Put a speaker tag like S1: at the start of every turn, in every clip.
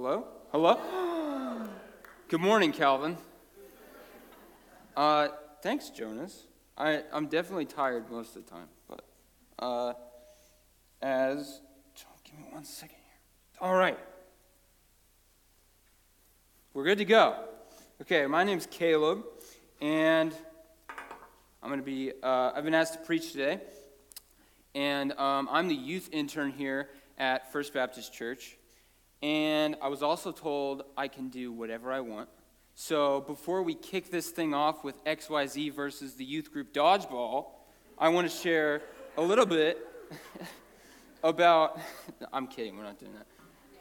S1: Hello? Hello? Good morning, Calvin. Uh, thanks, Jonas. I, I'm definitely tired most of the time, but uh, as. Give me one second here. All right. We're good to go. Okay, my name's Caleb, and I'm going to be, uh, I've been asked to preach today, and um, I'm the youth intern here at First Baptist Church. And I was also told I can do whatever I want. So before we kick this thing off with XYZ versus the youth group dodgeball, I want to share a little bit about. I'm kidding, we're not doing that.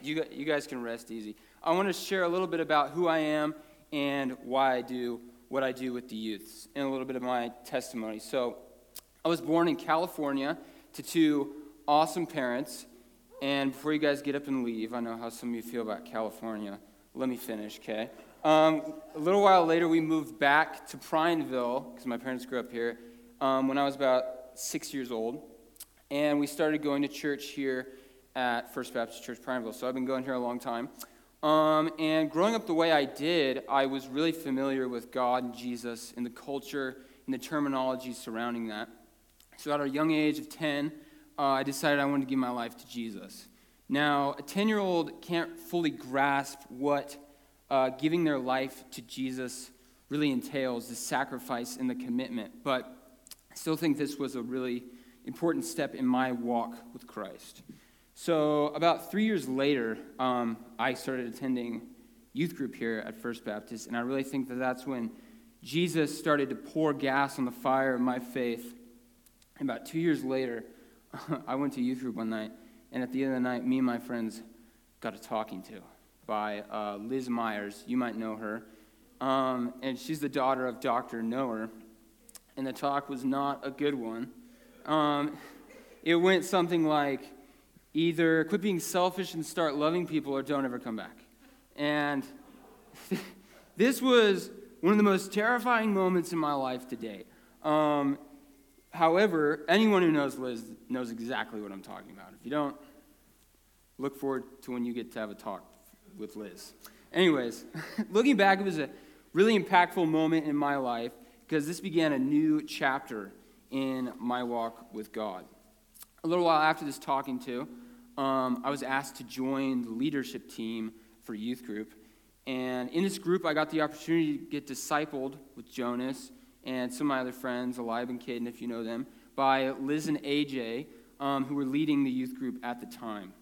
S1: You, you guys can rest easy. I want to share a little bit about who I am and why I do what I do with the youths and a little bit of my testimony. So, I was born in California to two awesome parents and before you guys get up and leave, I know how some of you feel about California. Let me finish, okay? Um, a little while later, we moved back to Prineville, because my parents grew up here, um, when I was about six years old. And we started going to church here at First Baptist Church Prineville. So I've been going here a long time. Um, and growing up the way I did, I was really familiar with God and Jesus and the culture and the terminology surrounding that. So at a young age of 10, uh, I decided I wanted to give my life to Jesus. Now, a 10 year old can't fully grasp what uh, giving their life to Jesus really entails the sacrifice and the commitment, but I still think this was a really important step in my walk with Christ. So, about three years later, um, I started attending youth group here at First Baptist, and I really think that that's when Jesus started to pour gas on the fire of my faith. And about two years later, I went to youth group one night, and at the end of the night, me and my friends got a talking to by uh, Liz Myers. You might know her. Um, and she's the daughter of Dr. Noah. And the talk was not a good one. Um, it went something like either quit being selfish and start loving people or don't ever come back. And this was one of the most terrifying moments in my life to date. Um, However, anyone who knows Liz knows exactly what I'm talking about. If you don't, look forward to when you get to have a talk with Liz. Anyways, looking back, it was a really impactful moment in my life because this began a new chapter in my walk with God. A little while after this talking to, um, I was asked to join the leadership team for youth group. And in this group, I got the opportunity to get discipled with Jonas and some of my other friends, Alive and Caden, if you know them, by Liz and AJ, um, who were leading the youth group at the time.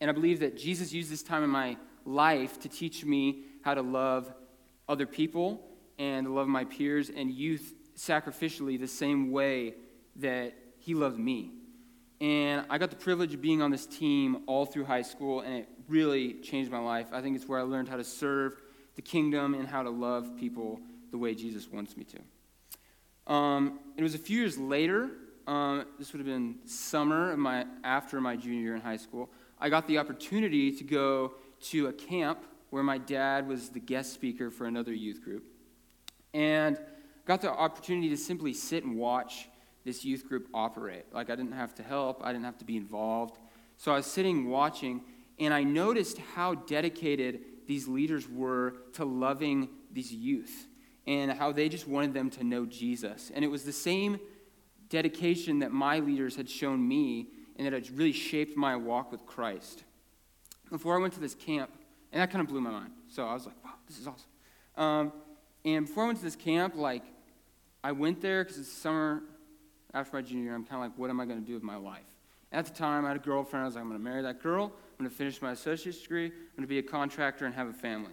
S1: And I believe that Jesus used this time in my life to teach me how to love other people and love my peers and youth sacrificially the same way that he loved me. And I got the privilege of being on this team all through high school, and it really changed my life. I think it's where I learned how to serve the kingdom and how to love people the way Jesus wants me to. Um, it was a few years later, um, this would have been summer my, after my junior year in high school, I got the opportunity to go to a camp where my dad was the guest speaker for another youth group. And got the opportunity to simply sit and watch this youth group operate. Like, I didn't have to help, I didn't have to be involved. So I was sitting watching, and I noticed how dedicated these leaders were to loving these youth and how they just wanted them to know Jesus. And it was the same dedication that my leaders had shown me and that had really shaped my walk with Christ. Before I went to this camp, and that kind of blew my mind. So I was like, wow, this is awesome. Um, and before I went to this camp, like, I went there because it's summer after my junior year. I'm kind of like, what am I going to do with my life? At the time, I had a girlfriend. I was like, I'm going to marry that girl. I'm going to finish my associate's degree. I'm going to be a contractor and have a family.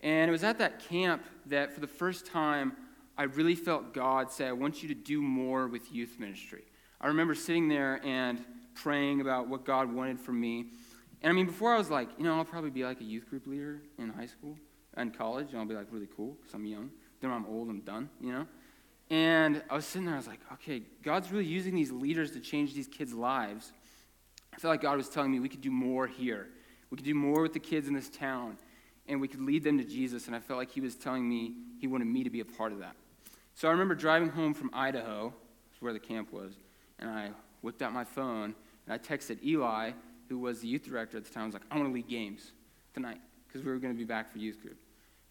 S1: And it was at that camp that, for the first time, I really felt God say, I want you to do more with youth ministry. I remember sitting there and praying about what God wanted from me. And I mean, before I was like, you know, I'll probably be like a youth group leader in high school and college, and I'll be like really cool because I'm young. Then I'm old, I'm done, you know? And I was sitting there, I was like, okay, God's really using these leaders to change these kids' lives. I felt like God was telling me we could do more here. We could do more with the kids in this town and we could lead them to Jesus. And I felt like he was telling me he wanted me to be a part of that. So I remember driving home from Idaho, where the camp was, and I whipped out my phone and I texted Eli, who was the youth director at the time. I was like, I want to lead games. tonight because we were going to be back for youth group.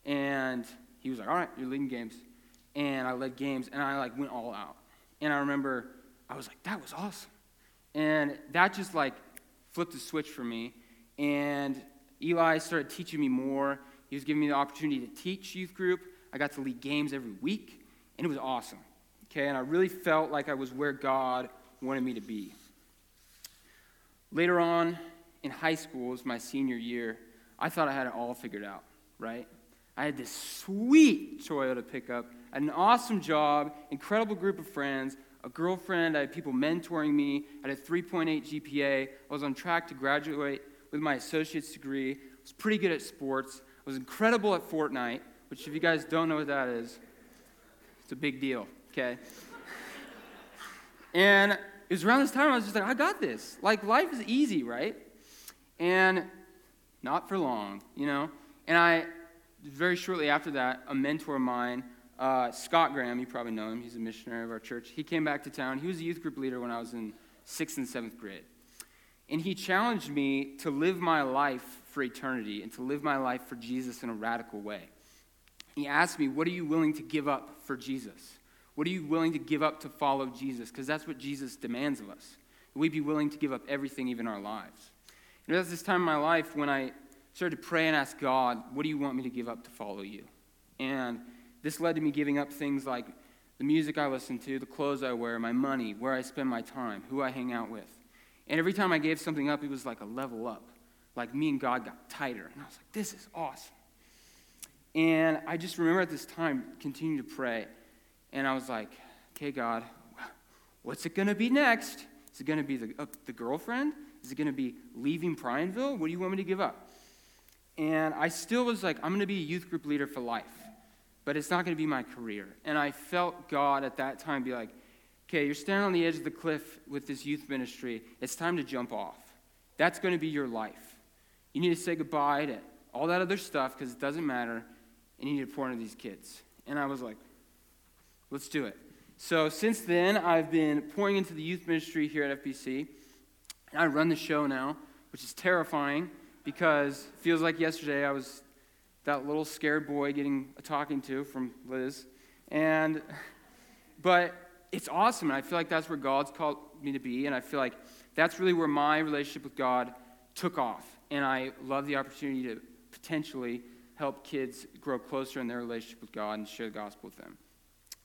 S1: And he was like, all right, you're leading games. And I led games, and I like went all out. And I remember I was like, that was awesome. And that just like flipped the switch for me. And Eli started teaching me more. He was giving me the opportunity to teach youth group. I got to lead games every week, and it was awesome. Okay, and I really felt like I was where God wanted me to be. Later on in high school, was my senior year, I thought I had it all figured out, right? I had this sweet Toyota pickup, an awesome job, incredible group of friends, a girlfriend, I had people mentoring me, I had a 3.8 GPA, I was on track to graduate with my associate's degree, I was pretty good at sports, I was incredible at Fortnite, which, if you guys don't know what that is, it's a big deal, okay? and it was around this time I was just like, I got this. Like, life is easy, right? And not for long, you know? And I, very shortly after that, a mentor of mine, uh, Scott Graham, you probably know him, he's a missionary of our church, he came back to town. He was a youth group leader when I was in sixth and seventh grade. And he challenged me to live my life for eternity and to live my life for Jesus in a radical way. He asked me, What are you willing to give up for Jesus? What are you willing to give up to follow Jesus? Because that's what Jesus demands of us. We'd be willing to give up everything, even our lives. And was this time in my life when I started to pray and ask God, What do you want me to give up to follow you? And this led to me giving up things like the music I listen to, the clothes I wear, my money, where I spend my time, who I hang out with. And every time I gave something up, it was like a level up. Like me and God got tighter. And I was like, This is awesome. And I just remember at this time continuing to pray. And I was like, Okay, God, what's it going to be next? Is it going to be the, uh, the girlfriend? Is it going to be leaving Prineville? What do you want me to give up? And I still was like, I'm going to be a youth group leader for life, but it's not going to be my career. And I felt God at that time be like, okay, you're standing on the edge of the cliff with this youth ministry. It's time to jump off. That's going to be your life. You need to say goodbye to all that other stuff because it doesn't matter, and you need to pour into these kids. And I was like, let's do it. So since then, I've been pouring into the youth ministry here at FBC. And I run the show now, which is terrifying because feels like yesterday I was that little scared boy getting a talking to from Liz. And but it's awesome, and I feel like that's where God's called me to be, and I feel like that's really where my relationship with God took off. And I love the opportunity to potentially help kids grow closer in their relationship with God and share the gospel with them.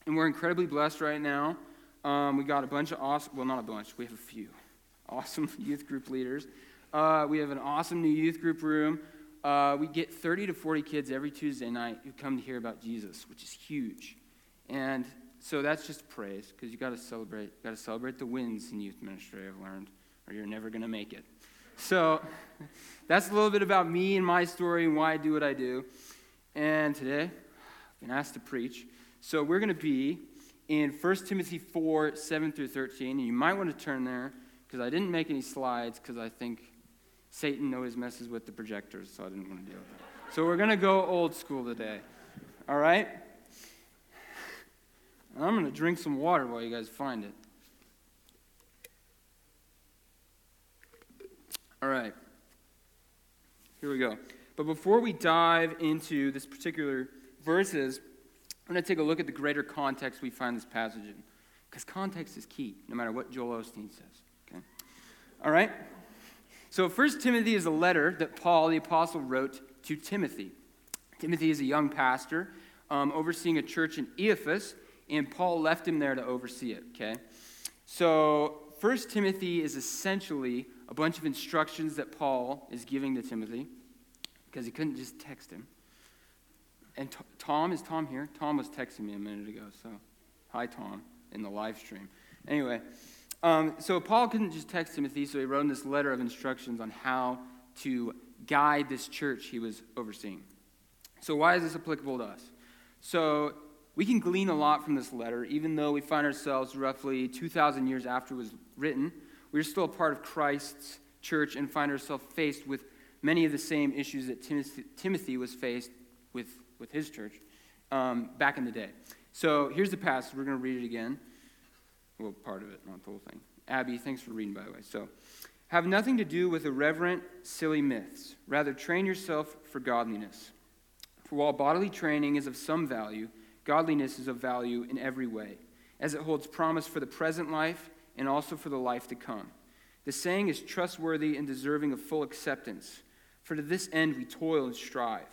S1: And we're incredibly blessed right now. Um, we got a bunch of awesome, well, not a bunch, we have a few awesome youth group leaders. Uh, we have an awesome new youth group room. Uh, we get 30 to 40 kids every Tuesday night who come to hear about Jesus, which is huge. And so that's just praise because you got to celebrate. You got to celebrate the wins in youth ministry. I've learned, or you're never to make it. So that's a little bit about me and my story and why I do what I do. And today, I've been asked to preach. So we're to be in 1 Timothy 4 7 through 13. And you might want to turn there because I didn't make any slides because I think Satan always messes with the projectors, so I didn't want to deal with that. So we're going to go old school today. All right? I'm going to drink some water while you guys find it. All right. Here we go. But before we dive into this particular verses, I'm going to take a look at the greater context we find this passage in. Because context is key, no matter what Joel Osteen says. Okay? All right? So, First Timothy is a letter that Paul, the apostle, wrote to Timothy. Timothy is a young pastor um, overseeing a church in Ephesus, and Paul left him there to oversee it, okay? So, First Timothy is essentially a bunch of instructions that Paul is giving to Timothy because he couldn't just text him. And T- Tom, is Tom here? Tom was texting me a minute ago, so hi, Tom, in the live stream. Anyway, um, so Paul couldn't just text Timothy, so he wrote this letter of instructions on how to guide this church he was overseeing. So, why is this applicable to us? So, we can glean a lot from this letter, even though we find ourselves roughly 2,000 years after it was written. We're still a part of Christ's church and find ourselves faced with many of the same issues that Timothy was faced with, with his church um, back in the day. So, here's the passage. We're going to read it again. Well, part of it, not the whole thing. Abby, thanks for reading, by the way. So, have nothing to do with irreverent, silly myths. Rather, train yourself for godliness. For while bodily training is of some value, godliness is of value in every way, as it holds promise for the present life and also for the life to come. The saying is trustworthy and deserving of full acceptance. For to this end we toil and strive,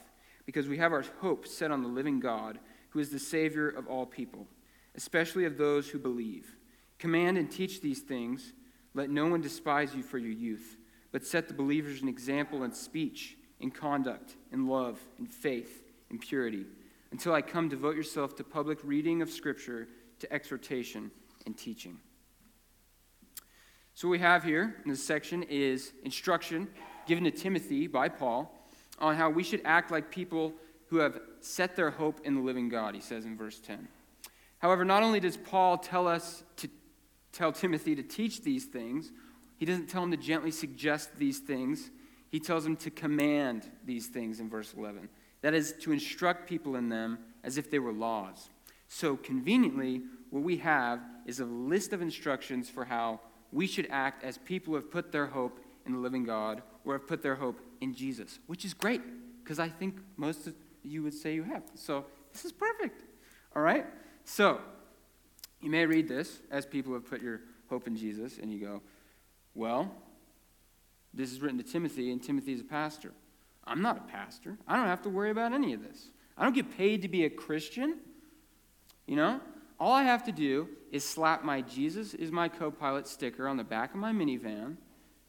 S1: because we have our hope set on the living God, who is the Savior of all people, especially of those who believe. Command and teach these things. Let no one despise you for your youth, but set the believers an example in speech, in conduct, in love, in faith, in purity. Until I come, devote yourself to public reading of Scripture, to exhortation and teaching. So, what we have here in this section is instruction given to Timothy by Paul on how we should act like people who have set their hope in the living God, he says in verse 10. However, not only does Paul tell us to tell Timothy to teach these things, he doesn't tell him to gently suggest these things. He tells him to command these things in verse 11. That is, to instruct people in them as if they were laws. So, conveniently, what we have is a list of instructions for how we should act as people who have put their hope in the living God or have put their hope in Jesus, which is great because I think most of you would say you have. So, this is perfect. All right? So, you may read this as people have put your hope in Jesus, and you go, well, this is written to Timothy, and Timothy is a pastor. I'm not a pastor. I don't have to worry about any of this. I don't get paid to be a Christian. You know? All I have to do is slap my Jesus is my co pilot sticker on the back of my minivan,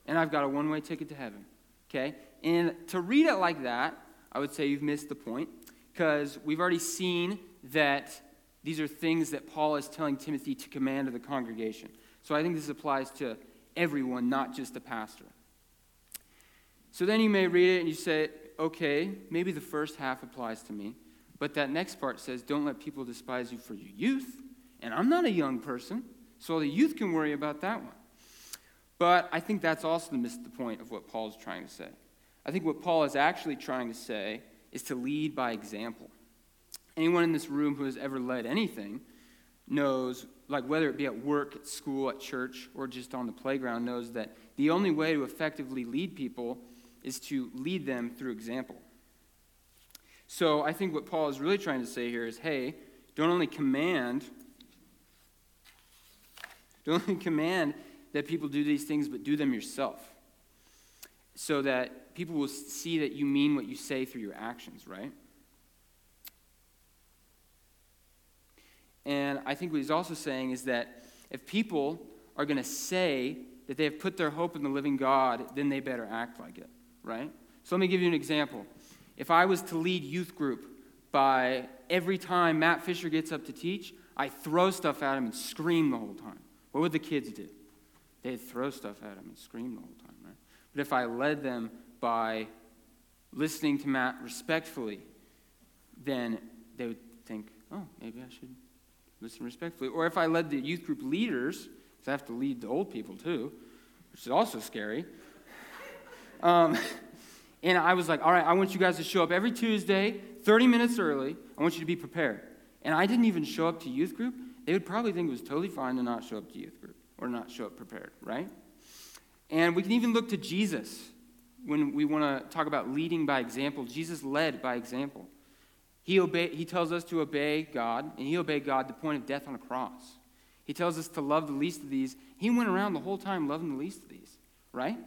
S1: and I've got a one way ticket to heaven. Okay? And to read it like that, I would say you've missed the point because we've already seen that these are things that Paul is telling Timothy to command to the congregation. So I think this applies to everyone, not just the pastor. So then you may read it and you say, okay, maybe the first half applies to me. But that next part says, don't let people despise you for your youth. And I'm not a young person, so the youth can worry about that one. But I think that's also miss the point of what Paul is trying to say. I think what Paul is actually trying to say is to lead by example. Anyone in this room who has ever led anything knows, like whether it be at work, at school, at church, or just on the playground, knows that the only way to effectively lead people is to lead them through example. So I think what Paul is really trying to say here is hey, don't only command, don't only command that people do these things, but do them yourself. So that people will see that you mean what you say through your actions, right? And I think what he's also saying is that if people are going to say that they have put their hope in the living God, then they better act like it, right? So let me give you an example. If I was to lead youth group by every time Matt Fisher gets up to teach, I throw stuff at him and scream the whole time. What would the kids do? They'd throw stuff at him and scream the whole time, right? But if I led them by listening to Matt respectfully, then they would think, oh, maybe I should listen respectfully. Or if I led the youth group leaders, because I have to lead the old people too, which is also scary. Um, and I was like, all right, I want you guys to show up every Tuesday, 30 minutes early. I want you to be prepared. And I didn't even show up to youth group. They would probably think it was totally fine to not show up to youth group or not show up prepared, right? And we can even look to Jesus when we want to talk about leading by example. Jesus led by example. He, obey, he tells us to obey God, and he obeyed God to the point of death on a cross. He tells us to love the least of these. He went around the whole time loving the least of these, right?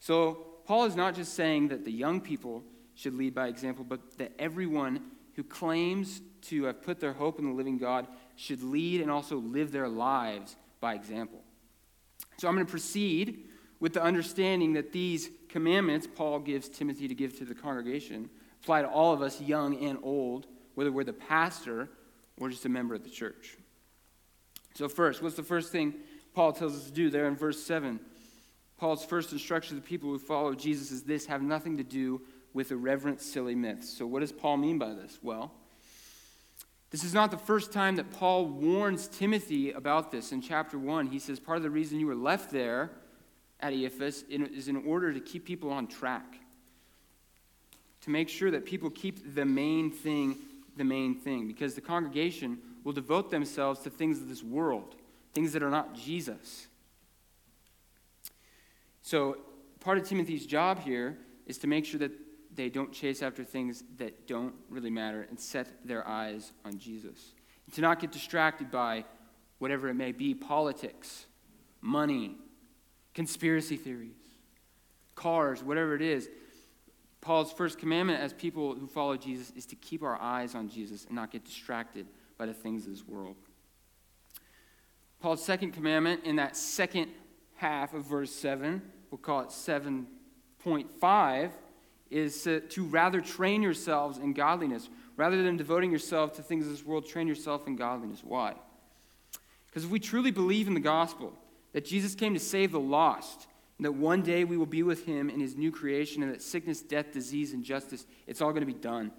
S1: So, Paul is not just saying that the young people should lead by example, but that everyone who claims to have put their hope in the living God should lead and also live their lives by example. So I'm going to proceed with the understanding that these commandments Paul gives Timothy to give to the congregation apply to all of us, young and old, whether we're the pastor or just a member of the church. So, first, what's the first thing Paul tells us to do there in verse 7? Paul's first instruction to the people who follow Jesus is this have nothing to do with irreverent, silly myths. So, what does Paul mean by this? Well, this is not the first time that Paul warns Timothy about this. In chapter 1, he says, Part of the reason you were left there at Ephesus is in order to keep people on track to make sure that people keep the main thing the main thing because the congregation will devote themselves to things of this world, things that are not Jesus. So part of Timothy's job here is to make sure that they don't chase after things that don't really matter and set their eyes on Jesus. And to not get distracted by whatever it may be politics, money, conspiracy theories, cars, whatever it is. Paul's first commandment as people who follow Jesus is to keep our eyes on Jesus and not get distracted by the things of this world. Paul's second commandment in that second half of verse 7, we'll call it 7.5, is to, rather train yourselves in godliness. Rather than devoting yourself to things of this world, train yourself in godliness. Why? Because if we truly believe in the gospel, that Jesus came to save the lost, and that one day we will be with him in his new creation, and that sickness, death, disease, and justice, it's all going to be done,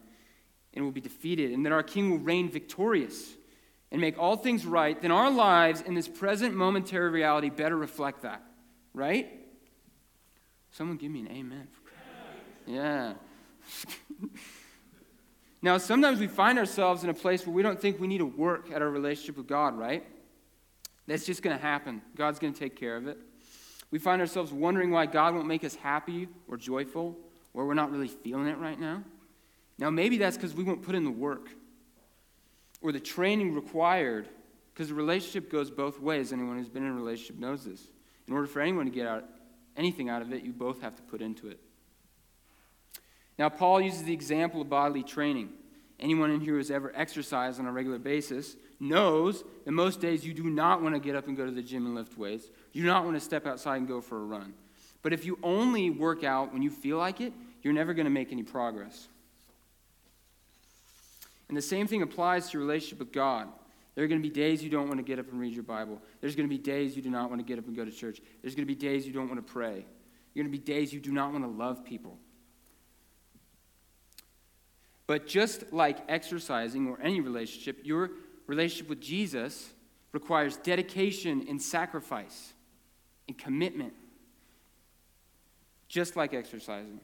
S1: and will be defeated, and that our king will reign victorious and make all things right, then our lives in this present momentary reality better reflect that, right? Someone give me an amen. Yeah. now, sometimes we find ourselves in a place where we don't think we need to work at our relationship with God, right? That's just going to happen. God's going to take care of it. We find ourselves wondering why God won't make us happy or joyful, or we're not really feeling it right now. Now, maybe that's because we won't put in the work or the training required, because the relationship goes both ways. Anyone who's been in a relationship knows this. In order for anyone to get out, anything out of it, you both have to put into it. Now, Paul uses the example of bodily training. Anyone in here who has ever exercised on a regular basis knows that most days you do not want to get up and go to the gym and lift weights. You do not want to step outside and go for a run. But if you only work out when you feel like it, you're never going to make any progress. And the same thing applies to your relationship with God. There are going to be days you don't want to get up and read your Bible. There's going to be days you do not want to get up and go to church. There's going to be days you don't want to pray. You're going to be days you do not want to love people. But just like exercising or any relationship, your relationship with Jesus requires dedication and sacrifice and commitment, just like exercising.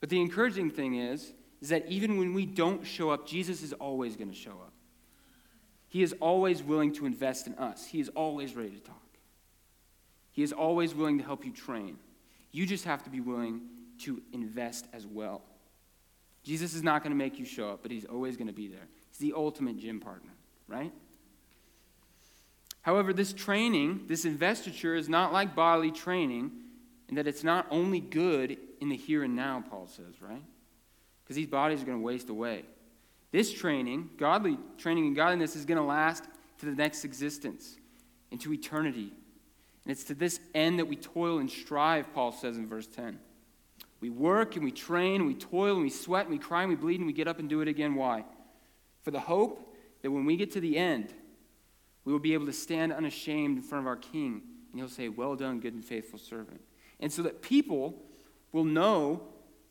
S1: But the encouraging thing is, is that even when we don't show up, Jesus is always going to show up. He is always willing to invest in us. He is always ready to talk. He is always willing to help you train. You just have to be willing to invest as well. Jesus is not going to make you show up, but he's always going to be there. He's the ultimate gym partner, right? However, this training, this investiture, is not like bodily training in that it's not only good in the here and now, Paul says, right? Because these bodies are going to waste away. This training, godly training in godliness, is going to last to the next existence, into eternity. And it's to this end that we toil and strive, Paul says in verse 10. We work and we train and we toil and we sweat and we cry and we bleed and we get up and do it again. Why? For the hope that when we get to the end, we will be able to stand unashamed in front of our King and he'll say, Well done, good and faithful servant. And so that people will know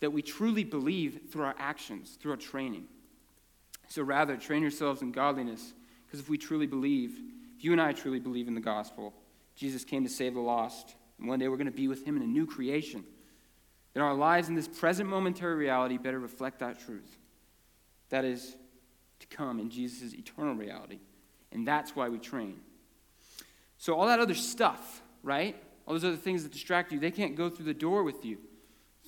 S1: that we truly believe through our actions, through our training. So rather, train yourselves in godliness, because if we truly believe, if you and I truly believe in the gospel, Jesus came to save the lost, and one day we're going to be with him in a new creation then our lives in this present momentary reality better reflect that truth. That is to come in Jesus' eternal reality. And that's why we train. So, all that other stuff, right? All those other things that distract you, they can't go through the door with you.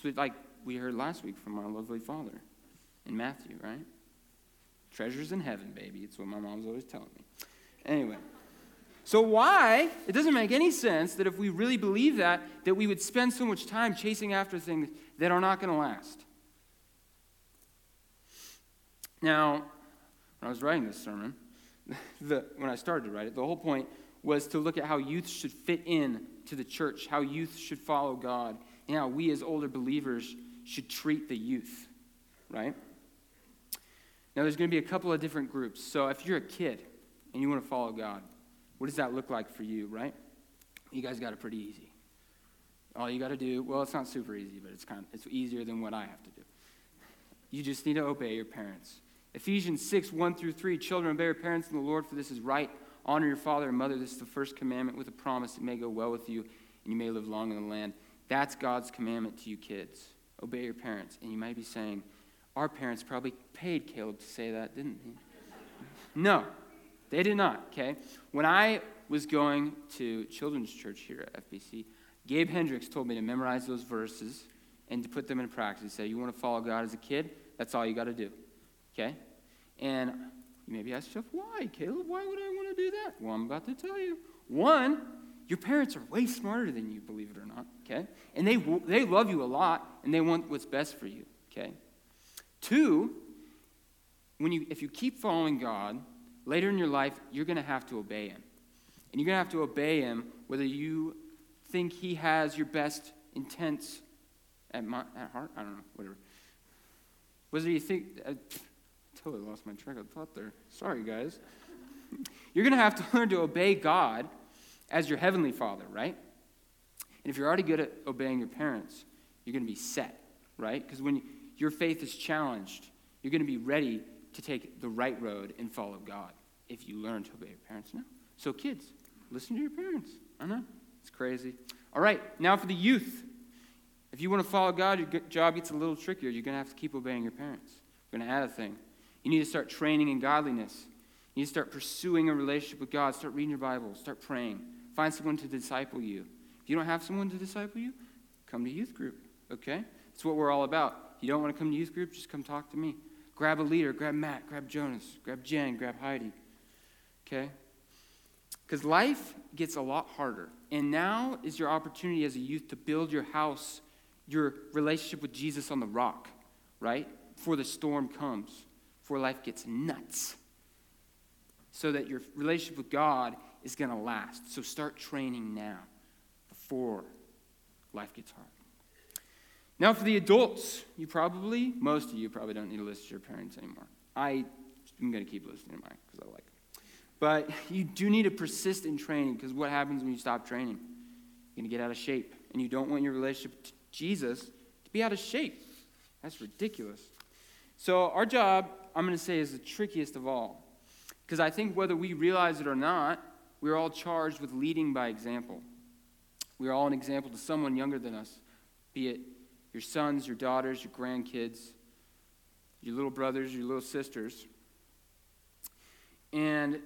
S1: So, like we heard last week from our lovely father in Matthew, right? Treasures in heaven, baby. It's what my mom's always telling me. Anyway. So, why? It doesn't make any sense that if we really believe that, that we would spend so much time chasing after things that are not going to last. Now, when I was writing this sermon, the, when I started to write it, the whole point was to look at how youth should fit in to the church, how youth should follow God, and how we as older believers should treat the youth, right? Now, there's going to be a couple of different groups. So, if you're a kid and you want to follow God, what does that look like for you, right? You guys got it pretty easy. All you got to do, well, it's not super easy, but it's kind of, it's easier than what I have to do. You just need to obey your parents. Ephesians 6, 1 through 3, children, obey your parents in the Lord, for this is right. Honor your father and mother. This is the first commandment with a promise it may go well with you and you may live long in the land. That's God's commandment to you kids. Obey your parents. And you might be saying, our parents probably paid Caleb to say that, didn't he? no, they did not, okay? When I was going to children's church here at FBC, Gabe Hendricks told me to memorize those verses and to put them in practice. He said, You want to follow God as a kid? That's all you got to do. Okay? And you maybe ask yourself, Why, Caleb? Why would I want to do that? Well, I'm about to tell you. One, your parents are way smarter than you, believe it or not. Okay? And they, they love you a lot and they want what's best for you. Okay? Two, when you, if you keep following God, later in your life, you're going to have to obey Him. And you're going to have to obey Him whether you think He has your best intents at, my, at heart. I don't know, whatever. Whether you think, I totally lost my track of thought there. Sorry, guys. You're going to have to learn to obey God as your heavenly Father, right? And if you're already good at obeying your parents, you're going to be set, right? Because when your faith is challenged, you're going to be ready to take the right road and follow God if you learn to obey your parents now. So, kids, listen to your parents. I know, it's crazy. All right, now for the youth. If you want to follow God, your job gets a little trickier. You're going to have to keep obeying your parents. We're going to add a thing. You need to start training in godliness. You need to start pursuing a relationship with God. Start reading your Bible. Start praying. Find someone to disciple you. If you don't have someone to disciple you, come to youth group, okay? That's what we're all about. You don't want to come to youth group, just come talk to me. Grab a leader, grab Matt, grab Jonas, grab Jen, grab Heidi, okay? Because life gets a lot harder. And now is your opportunity as a youth to build your house, your relationship with Jesus on the rock, right? Before the storm comes, before life gets nuts. So that your relationship with God is going to last. So start training now before life gets hard. Now, for the adults, you probably, most of you probably don't need to listen to your parents anymore. I, am going to keep listening to mine because I like it. But you do need to persist in training because what happens when you stop training? You're going to get out of shape. And you don't want your relationship to Jesus to be out of shape. That's ridiculous. So, our job, I'm going to say, is the trickiest of all. Because I think whether we realize it or not, we're all charged with leading by example. We are all an example to someone younger than us, be it your sons, your daughters, your grandkids, your little brothers, your little sisters. And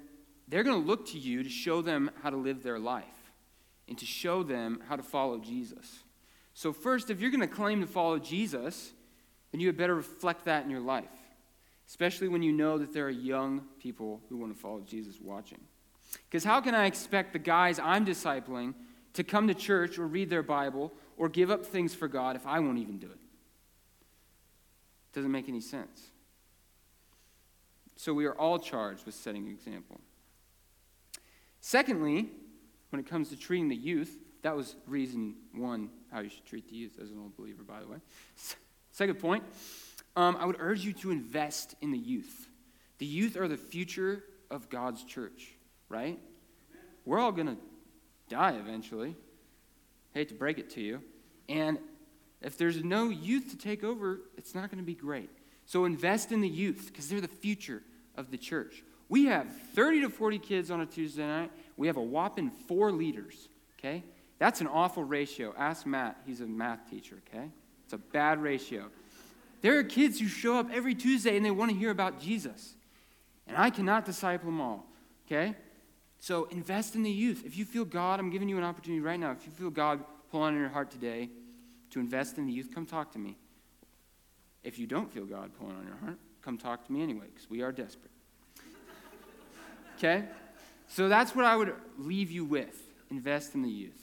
S1: they're going to look to you to show them how to live their life and to show them how to follow Jesus. So, first, if you're going to claim to follow Jesus, then you had better reflect that in your life, especially when you know that there are young people who want to follow Jesus watching. Because how can I expect the guys I'm discipling to come to church or read their Bible or give up things for God if I won't even do it? it Doesn't make any sense. So we are all charged with setting an example. Secondly, when it comes to treating the youth, that was reason one how you should treat the youth as an old believer, by the way. Second point, um, I would urge you to invest in the youth. The youth are the future of God's church right? We're all going to die eventually. Hate to break it to you. And if there's no youth to take over, it's not going to be great. So invest in the youth because they're the future of the church. We have 30 to 40 kids on a Tuesday night. We have a whopping four leaders, okay? That's an awful ratio. Ask Matt. He's a math teacher, okay? It's a bad ratio. There are kids who show up every Tuesday and they want to hear about Jesus. And I cannot disciple them all, okay? So invest in the youth. If you feel God, I'm giving you an opportunity right now. If you feel God pull on your heart today to invest in the youth, come talk to me. If you don't feel God pulling on your heart, come talk to me anyway, because we are desperate. okay? So that's what I would leave you with. Invest in the youth.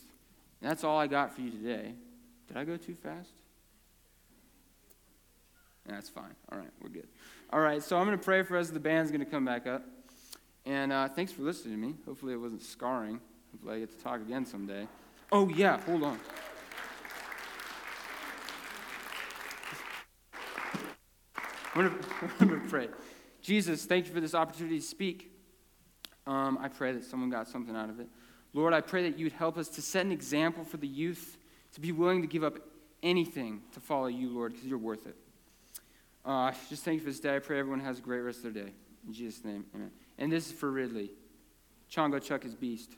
S1: And that's all I got for you today. Did I go too fast? That's fine. All right, we're good. All right, so I'm going to pray for us. The band's going to come back up. And uh, thanks for listening to me. Hopefully, it wasn't scarring. Hopefully, I get to talk again someday. Oh, yeah, hold on. I'm going to pray. Jesus, thank you for this opportunity to speak. Um, I pray that someone got something out of it. Lord, I pray that you would help us to set an example for the youth to be willing to give up anything to follow you, Lord, because you're worth it. Uh, just thank you for this day. I pray everyone has a great rest of their day. In Jesus' name, amen. And this is for Ridley. Chongo Chuck is beast.